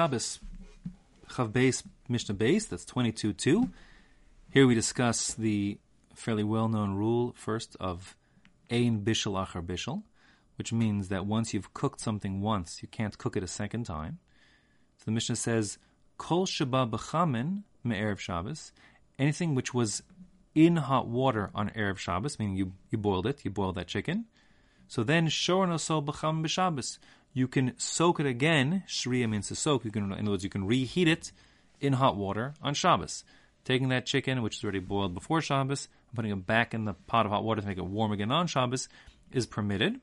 Shabbos, Chav Beis, Mishnah Beis, that's 22.2. Here we discuss the fairly well-known rule, first, of Ein Bishul Achar Bishul, which means that once you've cooked something once, you can't cook it a second time. So the Mishnah says, Kol Shaba B'chamin Me'erev Shabbos, anything which was in hot water on Erev Shabbos, meaning you, you boiled it, you boiled that chicken. So then, Shor Nosol B'cham B'Shabbos, you can soak it again. Shriya means to soak. You can, in other words, you can reheat it in hot water on Shabbos. Taking that chicken, which is already boiled before Shabbos, and putting it back in the pot of hot water to make it warm again on Shabbos is permitted.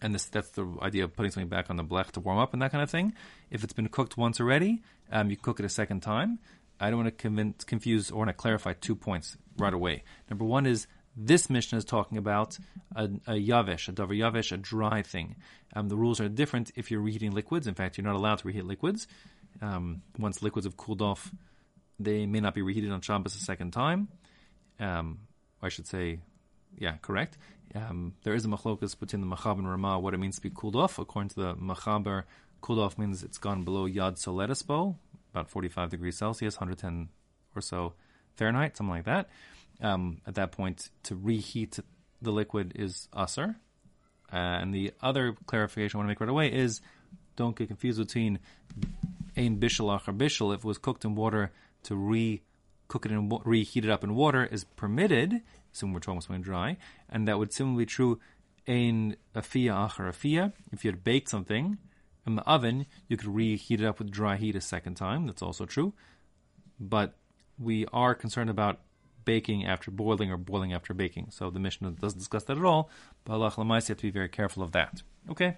And this, that's the idea of putting something back on the blech to warm up and that kind of thing. If it's been cooked once already, um, you cook it a second time. I don't want to convince, confuse or want to clarify two points right away. Number one is this Mishnah is talking about a, a yavesh, a davar yavesh, a dry thing. Um, the rules are different if you're reheating liquids. In fact, you're not allowed to reheat liquids. Um, once liquids have cooled off, they may not be reheated on Shabbos a second time. Um, I should say, yeah, correct. Um, there is a machlokas between the Machaber and Ramah what it means to be cooled off. According to the Machaber, cooled off means it's gone below Yad Soledes Bo, about 45 degrees Celsius, 110 or so Fahrenheit, something like that um, at that point to reheat the liquid is usr. Uh, and the other clarification I want to make right away is don't get confused between ein bishul or bishul. If it was cooked in water, to re cook it and reheat it up in water is permitted. Assume we're about something dry, and that would similarly be true ein afia achar afia. If you had baked something in the oven, you could reheat it up with dry heat a second time. That's also true, but we are concerned about baking after boiling or boiling after baking. So the Mishnah doesn't discuss that at all, but Allah you have to be very careful of that. Okay?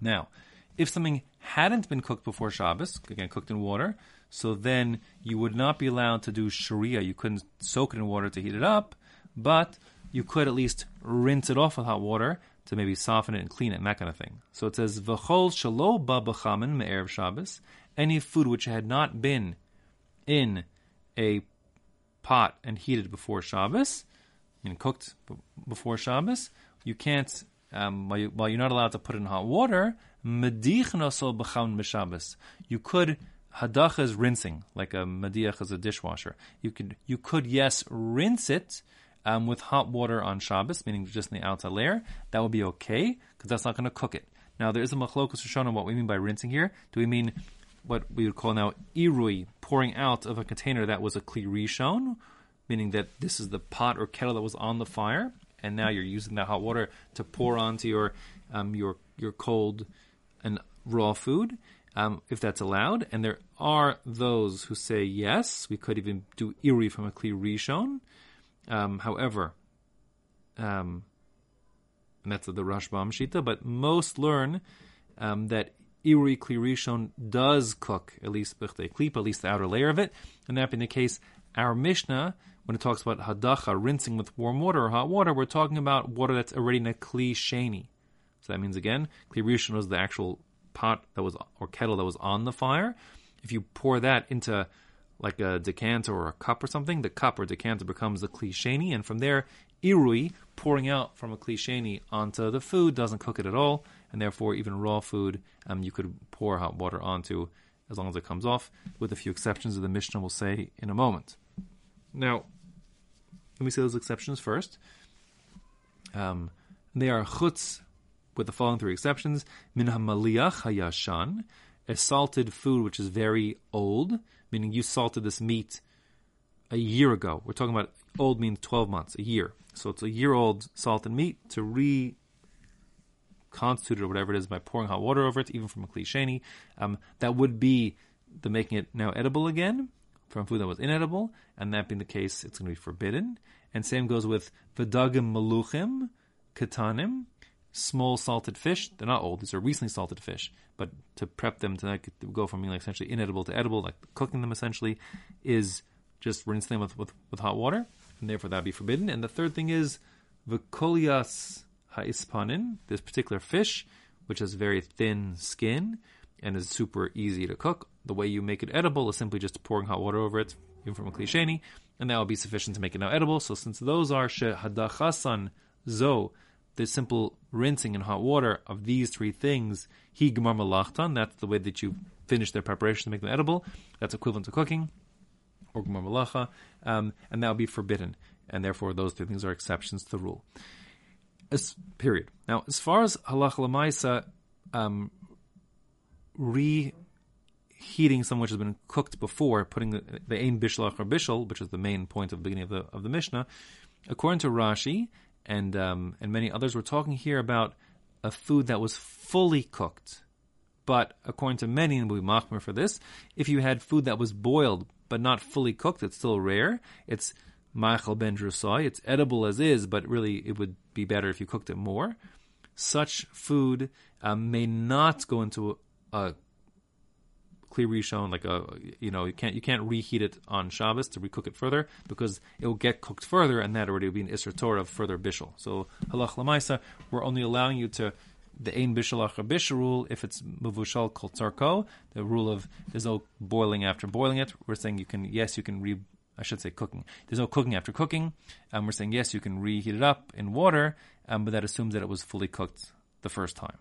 Now, if something hadn't been cooked before Shabbos, again, cooked in water, so then you would not be allowed to do Shriya. You couldn't soak it in water to heat it up, but you could at least rinse it off with hot water to maybe soften it and clean it and that kind of thing. So it says, V'chol shalo b'chamin me'erev Shabbos, any food which had not been in a pot and heated before Shabbos, and cooked before Shabbos, you can't, um, while, you, you're not allowed to put in hot water. You could, hadacha is rinsing, like a mediach is a dishwasher. You could, you could, yes, rinse it, um, with hot water on Shabbos, meaning just in the outside layer. That would be okay, because that's not going to cook it. Now, there is a machlokus Rishon on what we mean by rinsing here. Do we mean what we would call now irui, pouring out of a container that was a kli rishon, meaning that this is the pot or kettle that was on the fire, and now you're using that hot water to pour onto your um, your your cold and raw food, um, if that's allowed. And there are those who say yes, we could even do irui from a kli rishon. Um, however, um, and that's the Rashbam Shita, but most learn um, that Irui Klirishon does cook, at least B'chtei Klip, at least the outer layer of it. And that being the case, our Mishnah, when it talks about Hadacha, rinsing with warm water or hot water, we're talking about water that's already in a Kli Sheni. So that means, again, Klirishon was the actual pot that was, or kettle that was on the fire. If you pour that into like a decanter or a cup or something, the cup or decanter becomes a klisheni, and from there, irui, pouring out from a klisheni onto the food, doesn't cook it at all and therefore even raw food um, you could pour hot water onto as long as it comes off, with a few exceptions that the Mishnah will say in a moment. Now, let me say those exceptions first. Um, they are chutz with the following three exceptions: min hamaliach hayashan, a salted food which is very old, meaning you salted this meat a year ago. We're talking about old means twelve months, a year. So it's a year old salted meat to re constituted or whatever it is by pouring hot water over it, even from a klisheni, um, that would be the making it now edible again from food that was inedible, and that being the case, it's going to be forbidden. And same goes with vidagim maluchim, katanim, small salted fish. They're not old; these are recently salted fish. But to prep them to, like, go from being like essentially inedible to edible, like cooking them essentially, is just rinsing them with, with, with hot water, and therefore that'd be forbidden. And the third thing is vikolias ha'ispanin, this particular fish, which has very thin skin and is super easy to cook. The way you make it edible is simply just pouring hot water over it, even from a klisheni, and that will be sufficient to make it now edible. So since those are shehadachasan zo, the simple rinsing in hot water of these three things, he gemar that's the way that you finish their preparation to make them edible. That's equivalent to cooking or gmar malacha, um, and that would be forbidden. And therefore, those three things are exceptions to the rule. As, period. Now, as far as halacha lemaisa, um, reheating something which has been cooked before, putting the, the ein bishlach or bishul, which is the main point of the beginning of the of the Mishnah, according to Rashi and um, and many others, we're talking here about a food that was fully cooked. But according to many, and we machmer for this, if you had food that was boiled but not fully cooked, it's still rare. It's ma'achal ben drusai. It's edible as is, but really it would be better if you cooked it more. Such food um, may not go into a kli rishon, like a you know you can't you can't reheat it on Shabbos to recook it further because it will get cooked further, and that already will be an isser Torah of further bishul. So halach lamaisa, we're only allowing you to the ein bishul achar bishul rule if it's mavushal kol tzarko, the rule of there's no boiling after boiling it. We're saying you can yes you can re I should say cooking. There's no cooking after cooking. Um, we're saying yes you can reheat it up in water, um, but that assumes that it was fully cooked the first time.